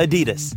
Adidas.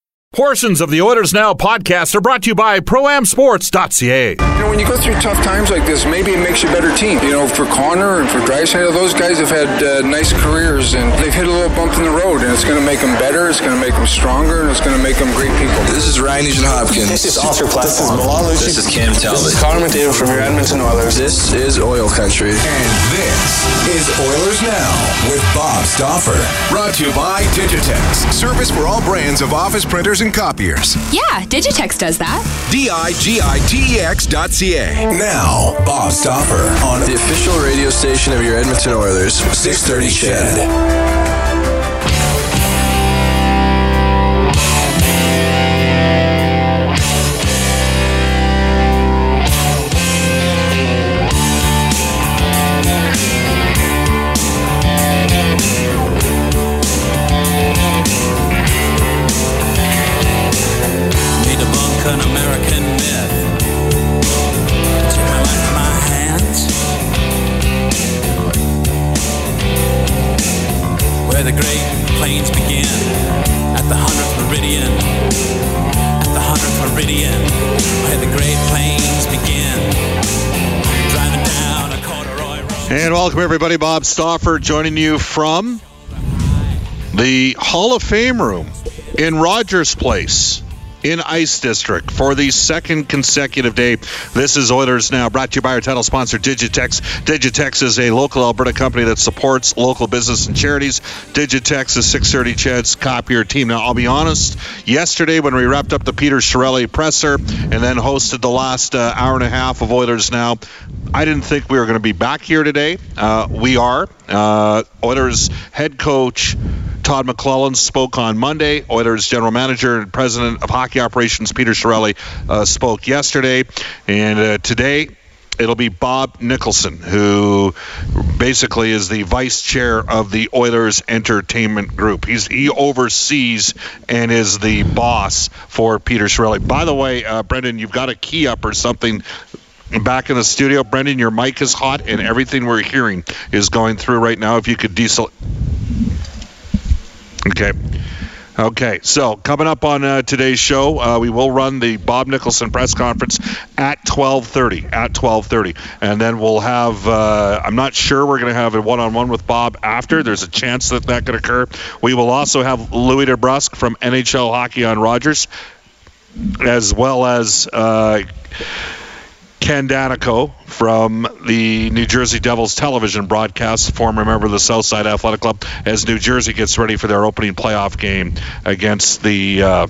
Portions of the Oilers Now podcast are brought to you by ProAmSports.ca. You know, when you go through tough times like this, maybe it makes you a better team. You know, for Connor and for Draisaitl, those guys have had uh, nice careers and they've hit a little bump in the road, and it's going to make them better, it's going to make them stronger, and it's going to make them great people. This is Ryan Nugent Hopkins. This is Oscar Klefbom. This is Milan Lucic. This is Cam Talbot. This is Connor McDavid from your Edmonton Oilers. This is Oil Country. And this is Oilers Now with Bob Stauffer. Brought to you by Digitex. Service for all brands of office printers and copiers. Yeah, Digitex does that. D-I-G-I-T-E-X dot C-A. Now, Bob Stauffer on the official radio station of your Edmonton Oilers. 630 Ched. Everybody. Bob Stauffer joining you from the Hall of Fame room in Rogers Place in Ice District for the second consecutive day. This is Oilers Now, brought to you by our title sponsor, Digitex. Digitex is a local Alberta company that supports local business and charities. Digitex is 630 Ched's copier team. Now, I'll be honest, yesterday when we wrapped up the Peter Chiarelli presser and then hosted the last uh, hour and a half of Oilers Now, I didn't think we were going to be back here today. Uh, we are. Uh, Oilers head coach Todd McLellan spoke on Monday. Oilers general manager and president of hockey operations Peter Chiarelli uh, spoke yesterday, and uh, today it'll be Bob Nicholson, who basically is the vice chair of the Oilers Entertainment Group. He's he oversees and is the boss for Peter Chiarelli. By the way, uh, Brendan, you've got a key up or something back in the studio. Brendan, your mic is hot, and everything we're hearing is going through right now. If you could diesel. Okay. Okay, so coming up on uh, today's show, uh, we will run the Bob Nicholson press conference at 12:30. At 12:30, and then we'll have. Uh, I'm not sure we're going to have a one-on-one with Bob after. There's a chance that that could occur. We will also have Louis DeBrusk from NHL Hockey on Rogers, as well as. Ken Daneyko from the New Jersey Devils television broadcast, former member of the Southside Athletic Club, as New Jersey gets ready for their opening playoff game against the. Uh,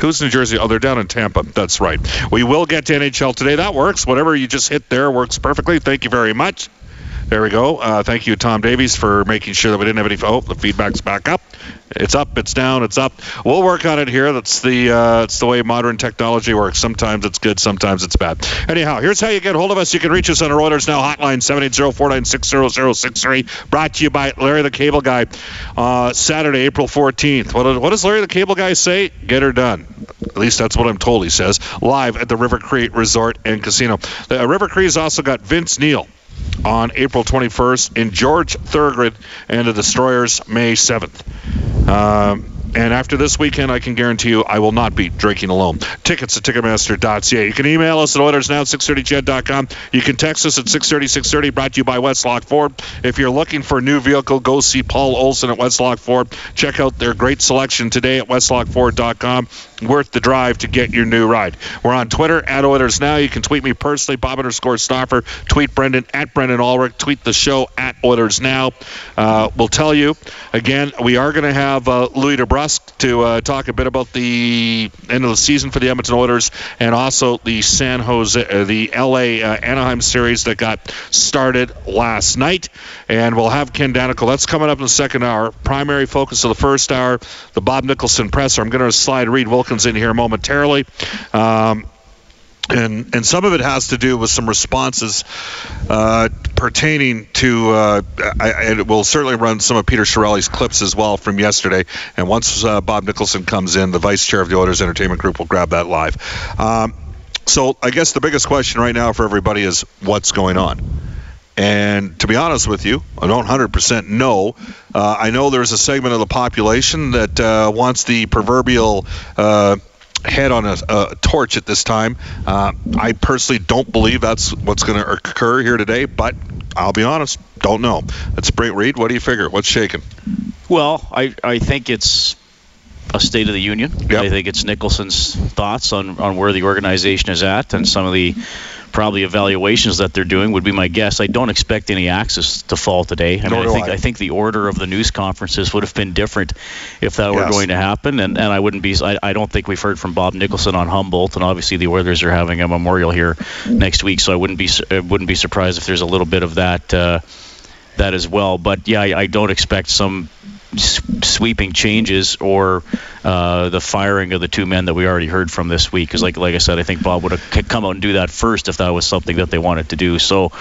Who's New Jersey? Oh, they're down in Tampa. That's right. We will get to NHL today. That works. Whatever you just hit there works perfectly. Thank you very much. There we go. Uh, thank you, Tom Davies, for making sure that we didn't have any. Oh, the feedback's back up. It's up. It's down. It's up. We'll work on it here. That's the uh, it's the way modern technology works. Sometimes it's good. Sometimes it's bad. Anyhow, here's how you get hold of us. You can reach us on our Oilers Now hotline 780-496-0063. Brought to you by Larry the Cable Guy. Uh, Saturday, April 14th. What, what does Larry the Cable Guy say? Get her done. At least that's what I'm told he says. Live at the River Cree Resort and Casino. The, uh, River Cree's also got Vince Neil on April 21st, and George Thorogood, and the Destroyers May 7th. Um, and after this weekend, I can guarantee you I will not be drinking alone. Tickets at Ticketmaster.ca. You can email us at OilersNow at 630ched.com. You can text us at 630 630, brought to you by Westlock Ford. If you're looking for a new vehicle, go see Paul Olson at Westlock Ford. Check out their great selection today at westlockford.com. Worth the drive to get your new ride. We're on Twitter at Oilers Now. You can tweet me personally, Bob underscore Stauffer. Tweet Brendan at Brendan Ulrich. Tweet the show at Oilers Now. Uh, we'll tell you again. We are going to have uh, Louis DeBrusk to uh, talk a bit about the end of the season for the Edmonton Oilers and also the San Jose, uh, the LA uh, Anaheim series that got started last night. And we'll have Ken Daneyko. That's coming up in the second hour. Primary focus of the first hour, the Bob Nicholson presser. I'm going to slide Wilkins in here momentarily. Um, and and some of it has to do with some responses uh, pertaining to. Uh, I, I will certainly run some of Peter Chiarelli's clips as well from yesterday. And once uh, Bob Nicholson comes in, the vice chair of the Oilers Entertainment Group will grab that live. Um, so I guess the biggest question right now for everybody is what's going on. And to be honest with you, I don't 100% know. Uh, I know there's a segment of the population that uh, wants the proverbial uh, head on a, a, torch at this time. Uh, I personally don't believe that's what's going to occur here today, but I'll be honest, don't know. That's Brent Reed. What do you figure? What's shaking? Well, I, I think it's a State of the Union. Yep. I think it's Nicholson's thoughts on, on where the organization is at and some of the probably evaluations that they're doing would be my guess. I don't expect any axes to fall today. I Nor mean, I think I. I think the order of the news conferences would have been different if that were Yes. going to happen, and, and I wouldn't be. I, I don't think we've heard from Bob Nicholson on Humboldt, and obviously the Oilers are having a memorial here next week, so I wouldn't be wouldn't be surprised if there's a little bit of that uh, that as well. But yeah, I, I don't expect some s- sweeping changes or uh, the firing of the two men that we already heard from this week. Because, like, like I said, I think Bob would have come out and do that first if that was something that they wanted to do. So,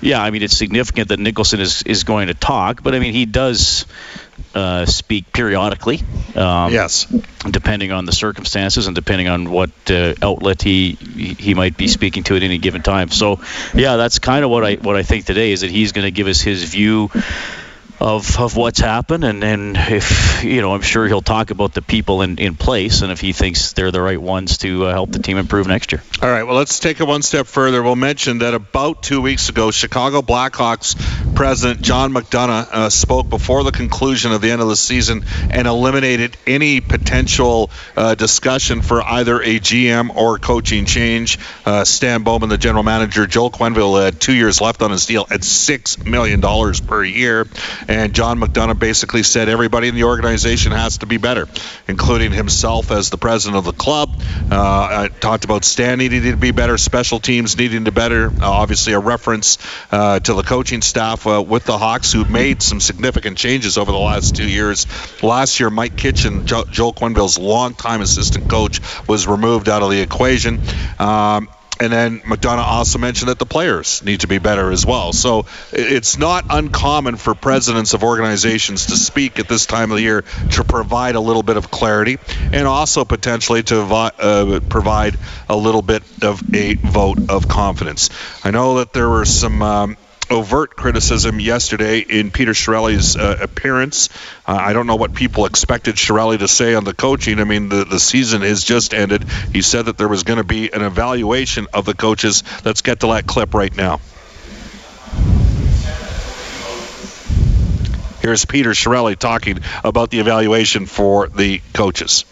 yeah, I mean, it's significant that Nicholson is, is going to talk, but I mean, he does uh, speak periodically. Um, Yes. Depending on the circumstances and depending on what uh, outlet he he might be speaking to at any given time. So, yeah, that's kind of what I what I think today is that he's going to give us his view of, of what's happened and, and if you know I'm sure he'll talk about the people in, in place and if he thinks they're the right ones to uh, help the team improve next year. All right, well, let's take it one step further. We'll mention that about two weeks ago, Chicago Blackhawks president John McDonough uh, spoke before the conclusion of the end of the season and eliminated any potential uh, discussion for either a GM or coaching change. Uh, Stan Bowman, the general manager, Joel Quenneville had two years left on his deal at $6 million per year. And John McDonough basically said everybody in the organization has to be better, including himself as the president of the club. Uh, I talked about Stan needing to be better, special teams needing to better. Uh, obviously, a reference uh, to the coaching staff uh, with the Hawks, who made some significant changes over the last two years. Last year, Mike Kitchen, jo- Joel Quenneville's longtime assistant coach, was removed out of the equation. Um, and then McDonough also mentioned that the players need to be better as well. So it's not uncommon for presidents of organizations to speak at this time of the year to provide a little bit of clarity and also potentially to uh, provide a little bit of a vote of confidence. I know that there were some. Um, overt criticism yesterday in Peter Chiarelli's uh, appearance. Uh, I don't know what people expected Chiarelli to say on the coaching. I mean, the, the season has just ended. He said that there was going to be an evaluation of the coaches. Let's get to that clip right now. Here's Peter Chiarelli talking about the evaluation for the coaches.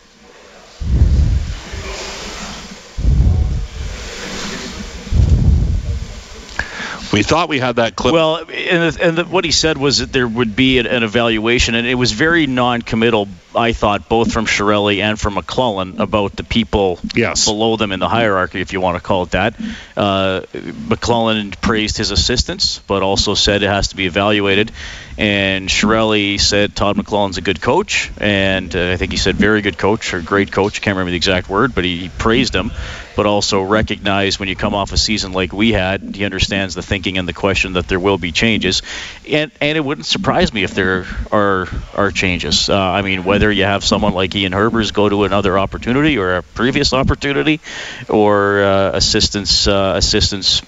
We thought we had that clip. Well, and, the, and the, what he said was that there would be an, an evaluation, and it was very non-committal. I thought both from Chiarelli and from McLellan about the people Yes. below them in the hierarchy, if you want to call it that. Uh, McLellan praised his assistants, but also said it has to be evaluated. And Chiarelli said Todd McLellan's a good coach, and uh, I think he said very good coach or great coach. Can't remember the exact word, but he, he praised him, but also recognize when you come off a season like we had, he understands the thinking and the question that there will be changes, and and it wouldn't surprise me if there are are changes. Uh, I mean, whether you have someone like Ian Herbers go to another opportunity or a previous opportunity, or uh, assistants uh, assistants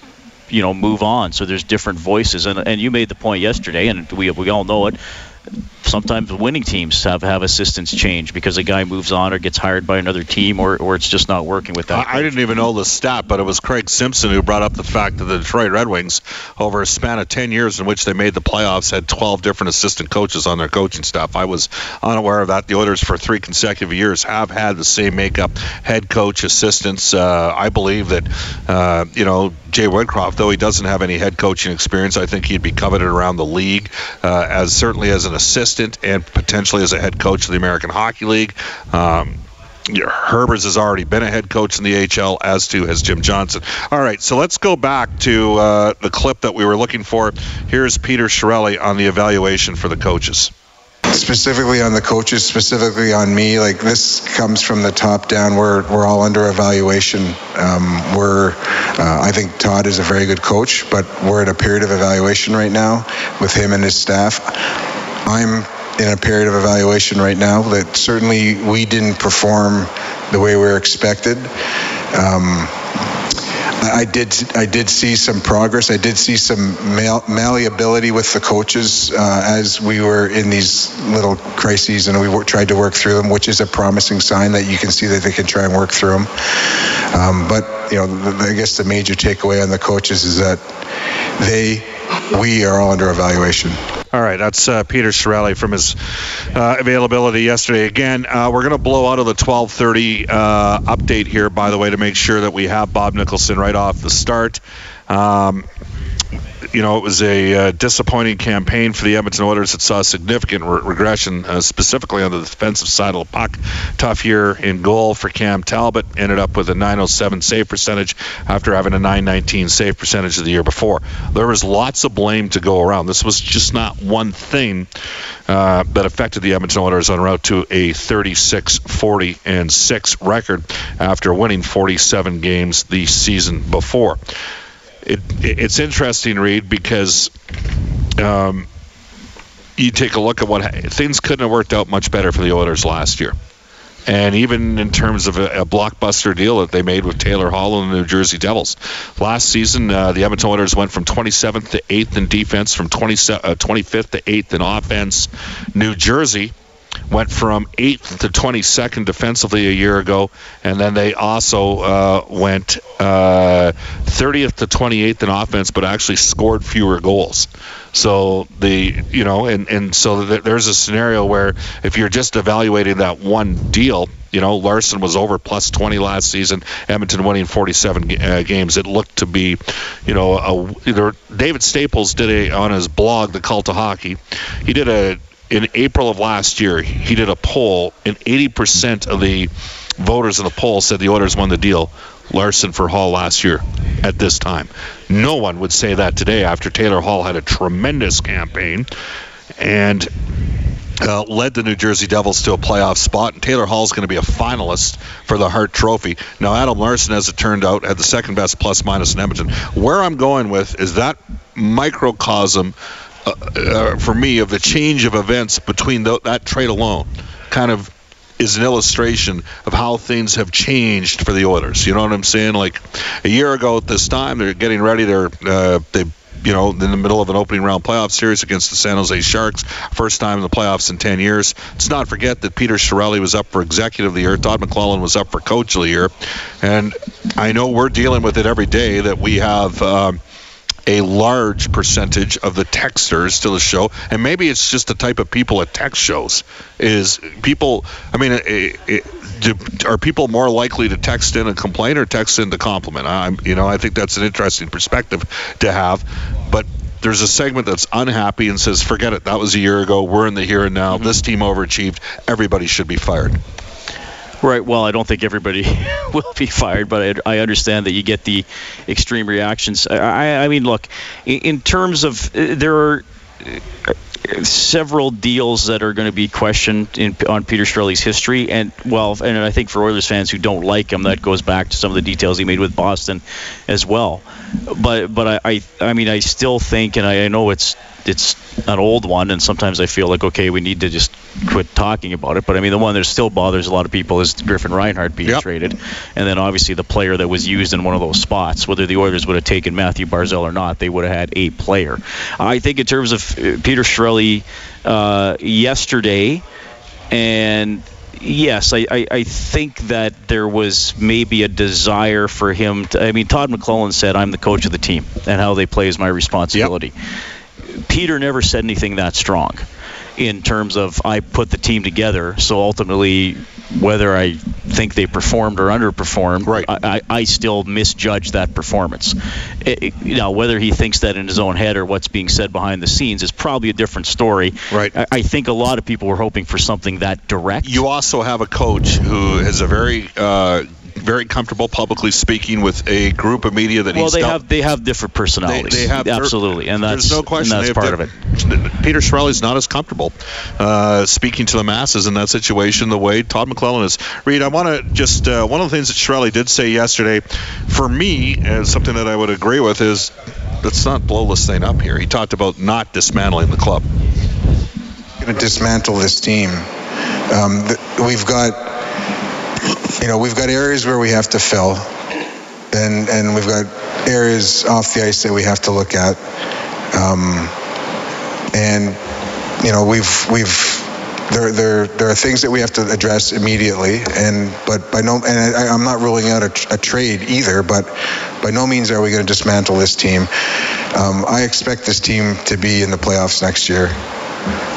you know move on. So there's different voices. And and you made the point yesterday and we we all know it sometimes winning teams have have assistants change because a guy moves on or gets hired by another team or, or it's just not working with that. I, I didn't even know the stat, but it was Craig Simpson who brought up the fact that the Detroit Red Wings, over a span of 10 years in which they made the playoffs, had 12 different assistant coaches on their coaching staff. I was unaware of that. The Oilers, for three consecutive years, have had the same makeup head coach, assistants. Uh, I believe that, uh, you know, Jay Woodcroft, though he doesn't have any head coaching experience, I think he'd be coveted around the league uh, as certainly as an assistant and potentially as a head coach of the American Hockey League. Um, Herbers has already been a head coach in the HL, as to has Jim Johnson. All right, so let's go back to uh, the clip that we were looking for. Here's Peter Chiarelli on the evaluation for the coaches specifically on the coaches, specifically on me. Like this comes from the top down. We're we're all under evaluation. Um, we're uh, I think Todd is a very good coach, but we're at a period of evaluation right now with him and his staff. I'm in a period of evaluation right now that certainly we didn't perform the way we were expected. Um, I did I did see some progress. I did see some mal- malleability with the coaches uh, as we were in these little crises and we were, tried to work through them, which is a promising sign that you can see that they can try and work through them. Um, but you know, I guess the major takeaway on the coaches is that they we are all under evaluation. All right, that's uh, Peter Chiarelli from his uh, availability yesterday. Again, uh, we're going to blow out of the 12:30 uh, update here, by the way, to make sure that we have Bob Nicholson right off the start. Um, you know, it was a uh, disappointing campaign for the Edmonton Oilers. that saw significant re- regression, uh, specifically on the defensive side of the puck. Tough year in goal for Cam Talbot. Ended up with a 907 save percentage after having a 919 save percentage the year before. There was lots of blame to go around. This was just not one thing uh, that affected the Edmonton Oilers on route to a 36 40 and 6 record after winning 47 games the season before it, it's interesting, Reed, because um, you take a look at what things couldn't have worked out much better for the Oilers last year. And even in terms of a, a blockbuster deal that they made with Taylor Hall and the New Jersey Devils. Last season, uh, the Edmonton Oilers went from 27th to 8th in defense, from 20, uh, 25th to 8th in offense. New Jersey went from 8th to 22nd defensively a year ago, and then they also uh, went uh, 30th to 28th in offense, but actually scored fewer goals. So the you know, and and so there's a scenario where if you're just evaluating that one deal, you know, Larsson was over plus 20 last season. Edmonton winning 47 uh, games. It looked to be, you know, a, David Staples did a on his blog, The Cult of Hockey. He did a in April of last year, he did a poll, and 80% of the voters in the poll said the Oilers won the deal. Larsson for Hall last year at this time. No one would say that today after Taylor Hall had a tremendous campaign and uh, led the New Jersey Devils to a playoff spot. And Taylor Hall is going to be a finalist for the Hart Trophy. Now, Adam Larsson, as it turned out, had the second best plus minus in Edmonton. Where I'm going with is that microcosm uh, uh, for me of the change of events between the, that trade alone kind of is an illustration of how things have changed for the Oilers. You know what I'm saying? Like a year ago at this time, they're getting ready. They're uh, they you know, in the middle of an opening round playoff series against the San Jose Sharks. First time in the playoffs in 10 years. Let's not forget that Peter Chiarelli was up for executive of the year. Todd McLellan was up for coach of the year. And I know we're dealing with it every day that we have. Um, a large percentage of the texters to the show, and maybe it's just the type of people at text shows. Is people? I mean, it, it, do, are people more likely to text in a complaint or text in to compliment? I'm, you know, I think that's an interesting perspective to have, but. There's a segment that's unhappy and says, "Forget it. That was a year ago. We're in the here and now. Mm-hmm. This team overachieved. Everybody should be fired." Right. Well, I don't think everybody will be fired, but I, I, understand that you get the extreme reactions. I, I mean, look, in, terms of uh, there are. Uh, several deals that are going to be questioned in, on Peter Chiarelli's history, and well, and I think for Oilers fans who don't like him, that goes back to some of the details he made with Boston as well. But but I I, I mean I still think, and I, I know it's it's an old one, and sometimes I feel like okay, we need to just quit talking about it. But I mean, the one that still bothers a lot of people is Griffin Reinhart being Yep. traded, and then obviously the player that was used in one of those spots. Whether the Oilers would have taken Mathew Barzal or not, they would have had a player. I think in terms of uh, Peter Chiarelli uh, yesterday, and yes, I, I, I think that there was maybe a desire for him to. I mean, Todd McLellan said, I'm the coach of the team, and how they play is my responsibility. Peter never said anything that strong in terms of I put the team together. So ultimately, whether I think they performed or underperformed, Right. I, I, still misjudge that performance. It, it- you know, whether he thinks that in his own head or what's being said behind the scenes is probably a different story. Right. I, I think a lot of people were hoping for something that direct. You also have a coach who is a very, uh, very comfortable publicly speaking with a group of media that well, he's they dealt- have they have different personalities. They, they have absolutely, and that's there's no question and that's they part of it. Peter Chiarelli's not as comfortable uh, speaking to the masses in that situation the way Todd McLellan is. Reed, I want to just uh, one of the things that Chiarelli did say yesterday, for me, and something that I would agree with is let's not blow this thing up here. He talked about not dismantling the club. going to dismantle this team. Um, th- we've got, you know, we've got areas where we have to fill, and and we've got areas off the ice that we have to look at, um, and you know, we've we've. There, there, there are things that we have to address immediately, and but by no, and I, I'm not ruling out a, a trade either. But by no means are we going to dismantle this team. Um, I expect this team to be in the playoffs next year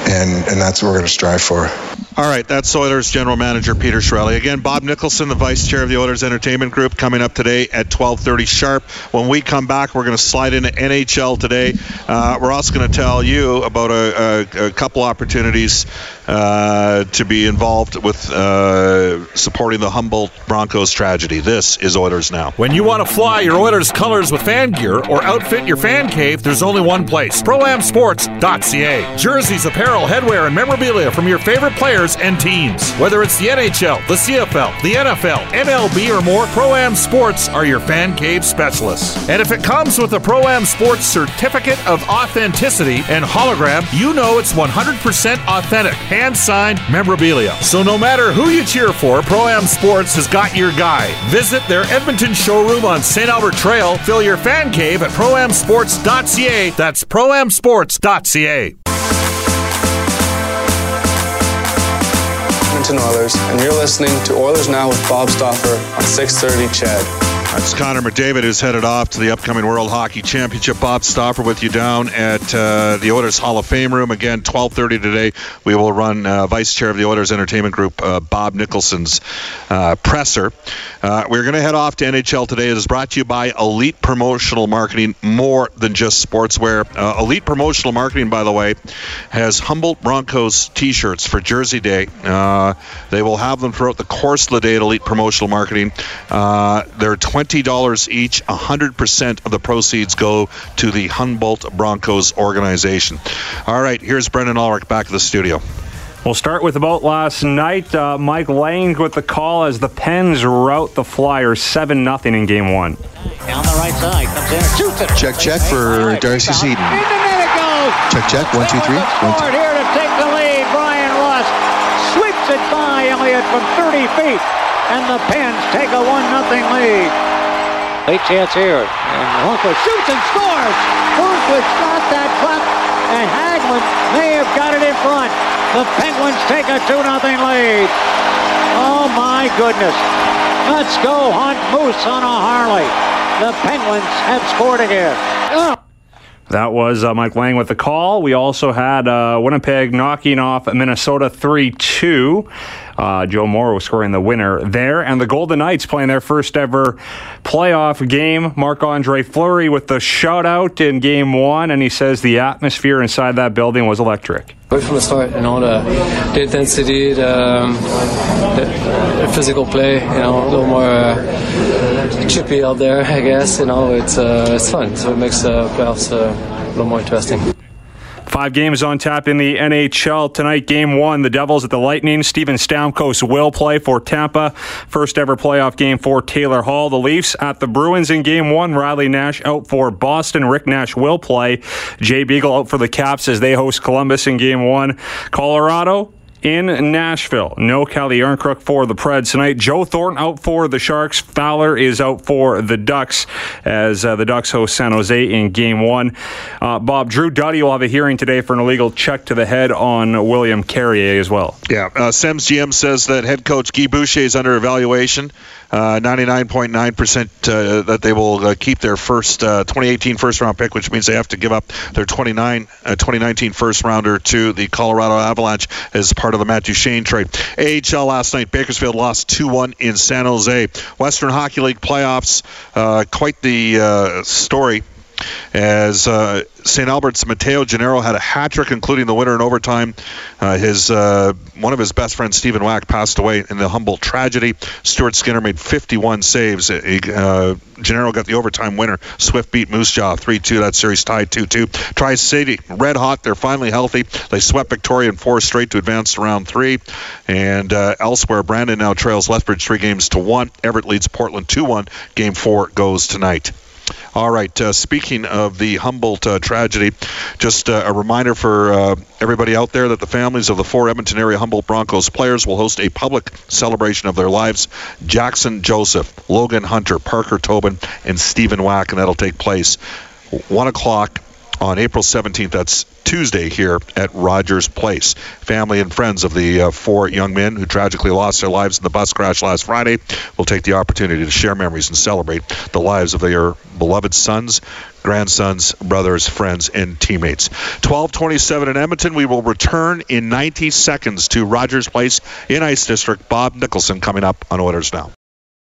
and and that's what we're going to strive for. All right, that's Oilers general manager Peter Chiarelli. Again, Bob Nicholson, the vice chair of the Oilers Entertainment Group, coming up today at 12:30 sharp. When we come back, we're going to slide into NHL today. Uh, we're also going to tell you about a, a, a couple opportunities uh, to be involved with uh, supporting the Humboldt Broncos tragedy. This is Oilers now. When you want to fly your Oilers colors with fan gear or outfit your fan cave, there's only one place ProAmSports.ca. Jerseys, apparel, headwear, and memorabilia from your favorite players and teams. Whether it's the NHL, the CFL, the NFL, MLB, or more, ProAm Sports are your fan cave specialists. And if it comes with a ProAm Sports certificate of authenticity and hologram, you know it's 100% authentic, hand signed memorabilia. So no matter who you cheer for, Pro Am Sports has got your guy. Visit their Edmonton showroom on St. Albert Trail. Fill your fan cave at proamsports.ca. That's proamsports.ca. Edmonton Oilers, and you're listening to Oilers Now with Bob Stauffer on 630 Ched. That's Connor McDavid, who's headed off to the upcoming World Hockey Championship. Bob Stauffer with you down at uh, the Oilers Hall of Fame room. Again, 12:30 today. We will run uh, Vice Chair of the Oilers Entertainment Group, uh, Bob Nicholson's uh, presser. Uh, we're going to head off to NHL today. It is brought to you by Elite Promotional Marketing, more than just sportswear. Uh, Elite Promotional Marketing, by the way, has Humboldt Broncos T-shirts for Jersey Day. They will have them throughout the course of the day at Elite Promotional Marketing. They're $20 each. 100% of the proceeds go to the Humboldt Broncos organization. All right, here's Brendan Ulrich back at the studio. We'll start with about last night. Uh, Mike Lange with the call as the Pens rout the Flyers 7 0 in game one. Down the right side, comes in, shoots it. Check, check for Darcy Seaton. Into net it goes. Check, check. One, two, three. One, two. Scored here to take the lead. Bryan Rust sweeps it by Elliott from 30 feet, and the Pens take a 1 0 lead. Late chance here, and Hornqvist shoots and scores. Hornqvist got that puck, and Hagman may have got it in front. The Penguins take a 2 0 lead. Oh my goodness. Let's go hunt moose on a Harley. The Penguins have scored again. Oh. That was uh, Mike Lange with the call. We also had uh, Winnipeg knocking off Minnesota 3 2. Uh, Joe Morrow scoring the winner there. And the Golden Knights playing their first ever playoff game. Marc Andre Fleury with the shutout in game one. And he says the atmosphere inside that building was electric. Right from the start, you know, the, the intensity, the, um, the, the physical play, you know, a little more uh, chippy out there, I guess. You know, it's uh, it's fun, so it makes the playoffs uh, a little more interesting. Five games on tap in the NHL tonight. Game one, the Devils at the Lightning. Steven Stamkos will play for Tampa. First ever playoff game for Taylor Hall. The Leafs at the Bruins in game one. Riley Nash out for Boston. Rick Nash will play. Jay Beagle out for the Caps as they host Columbus in game one. Colorado in Nashville. No Kelly Earncrook for the Preds tonight. Joe Thornton out for the Sharks. Fowler is out for the Ducks as uh, the Ducks host San Jose in game one. Uh, Bob, Drew Doughty will have a hearing today for an illegal check to the head on William Carrier as well. Yeah, uh, GM says that head coach Guy Boucher is under evaluation. 99.9% uh, that they will uh, keep their first uh, 2018 first round pick, which means they have to give up their 29 2019 first rounder to the Colorado Avalanche as part of the Matt Duchene trade. AHL last night, Bakersfield lost 2 1 in San Jose. Western Hockey League playoffs, quite the story as uh, St. Albert's Matteo Gennaro had a hat trick, including the winner in overtime. Uh, his uh, one of his best friends, Stephen Wack, passed away in the Humboldt tragedy. Stuart Skinner made 51 saves. Uh, Gennaro got the overtime winner. Swift beat Moose Jaw 3-2. That series tied 2-2. Tri City red hot. They're finally healthy. They swept Victoria in four straight to advance to round three. And uh, elsewhere, Brandon now trails Lethbridge three games to one. Everett leads Portland 2-1. Game four goes tonight. All right. Uh, speaking of the Humboldt uh, tragedy, just uh, a reminder for uh, everybody out there that the families of the four Edmonton area Humboldt Broncos players will host a public celebration of their lives. Jackson Joseph, Logan Hunter, Parker Tobin, and Stephen Wack, and that'll take place one o'clock on April 17th. That's Tuesday here at Rogers Place. Family and friends of the uh, four young men who tragically lost their lives in the bus crash last Friday will take the opportunity to share memories and celebrate the lives of their beloved sons, grandsons, brothers, friends, and teammates. 1227 in Edmonton. We will return in 90 seconds to Rogers Place in Ice District. Bob Nicholson coming up on Oilers Now.